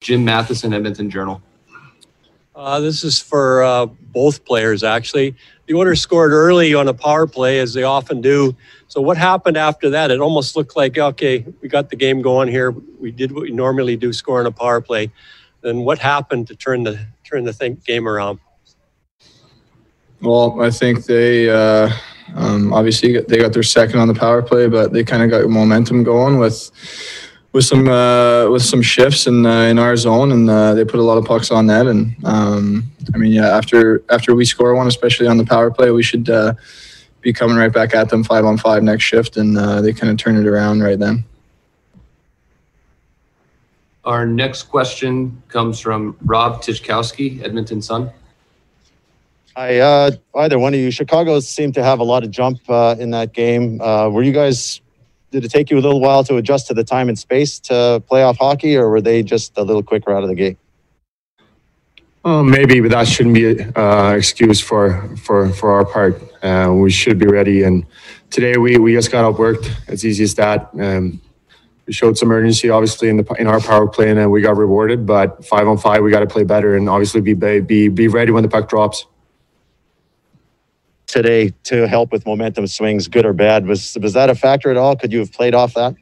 Jim Matheson, Edmonton Journal. Uh, this is for uh, both players, actually. The Oilers scored early on a power play, as they often do. So what happened after that? It almost looked like, okay, we got the game going here. We did what we normally do, score on a power play. Then what happened to turn the turn the thing, game around? Well, I think they uh, um, obviously they got their second on the power play, but they kind of got momentum going with with some uh, with some shifts in uh, in our zone, and uh, they put a lot of pucks on net. And um, I mean, yeah, after after we score one, especially on the power play, we should uh, be coming right back at them five on five next shift, and uh, they kind of turn it around right then. Our next question comes from Rob Tychkowski, Edmonton Sun. Hi, uh, either one of you. Chicago seemed to have a lot of jump uh, in that game. Uh, were you guys? Did it take you a little while to adjust to the time and space to playoff hockey, or were they just a little quicker out of the gate? Well, maybe, but that shouldn't be an uh, excuse for for for our part. Uh, we should be ready, and today we we just got outworked. It's easy as that. Um, we showed some urgency, obviously, in the in our power play, and we got rewarded. But five on five, we got to play better, and obviously be be be ready when the puck drops. Today to help with momentum swings, good or bad, was was that a factor at all? Could you have played off that?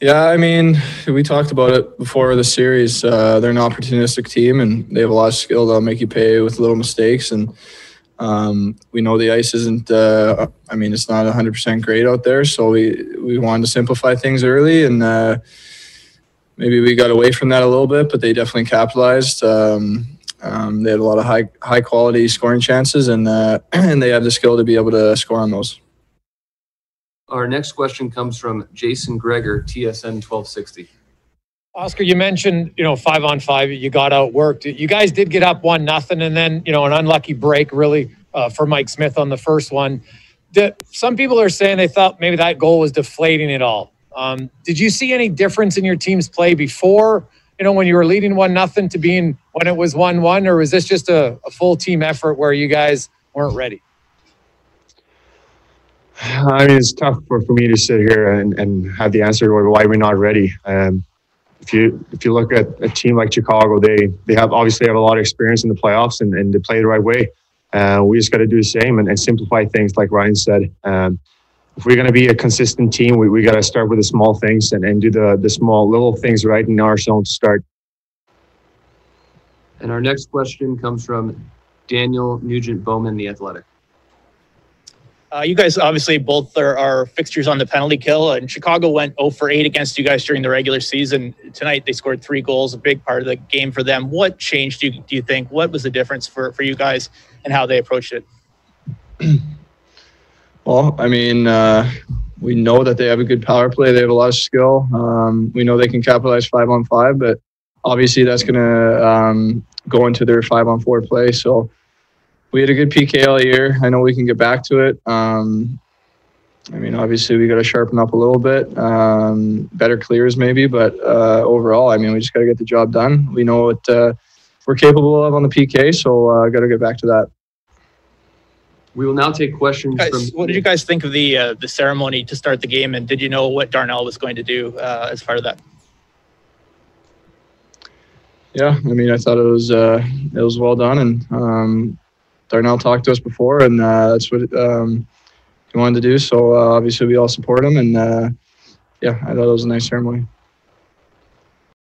Yeah, I mean, we talked about it before the series. Uh, they're an opportunistic team, and they have a lot of skill that'll make you pay with little mistakes. And um, we know the ice isn't. Uh, I mean, it's not 100% great out there, so we we wanted to simplify things early, and uh, maybe we got away from that a little bit, but they definitely capitalized. Um, um, they had a lot of high high quality scoring chances, and uh, and they have the skill to be able to score on those. Our next question comes from Jason Gregor, TSN 1260. Oscar, you mentioned, you know, five on five, you got outworked. You guys did get up one nothing, and then, you know, an unlucky break really uh, for Mike Smith on the first one. The, some people are saying they thought maybe that goal was deflating it all. Um, did you see any difference in your team's play before, you know, when you were leading one nothing to being when it was one one, or was this just a, a full team effort where you guys weren't ready? I mean, it's tough for, for me to sit here and, and have the answer to why we're not ready. Um, if you if you look at a team like Chicago, they they have obviously have a lot of experience in the playoffs and, and they play the right way. Uh, we just got to do the same and, and, simplify things, like Ryan said. Um, if we're going to be a consistent team, we, we got to start with the small things and, and do the the small little things right in our zone to start. And our next question comes from Daniel Nugent Bowman, The Athletic. Uh, you guys obviously both are, are, fixtures on the penalty kill, and Chicago went 0 for 8 against you guys during the regular season. Tonight they scored three goals, a big part of the game for them. What changed, do you, do you think? What was the difference for, for you guys and how they approached it? Well, I mean, uh, we know that they have a good power play. They have a lot of skill. Um, we know they can capitalize five on five, but obviously that's going to um, go into their five on four play. So we had a good PK all year. I know we can get back to it. Um, I mean, obviously we got to sharpen up a little bit, um, better clears maybe, but uh, overall, I mean, we just got to get the job done. We know what uh, we're capable of on the PK, so uh, got to get back to that. We will now take questions guys, from. What did you guys think of the uh, the ceremony to start the game, and did you know what Darnell was going to do uh, as part of that? Yeah, I mean, I thought it was uh, it was well done, and um, Darnell talked to us before, and uh, that's what um, he wanted to do. So uh, obviously, we all support him, and uh, yeah, I thought it was a nice ceremony.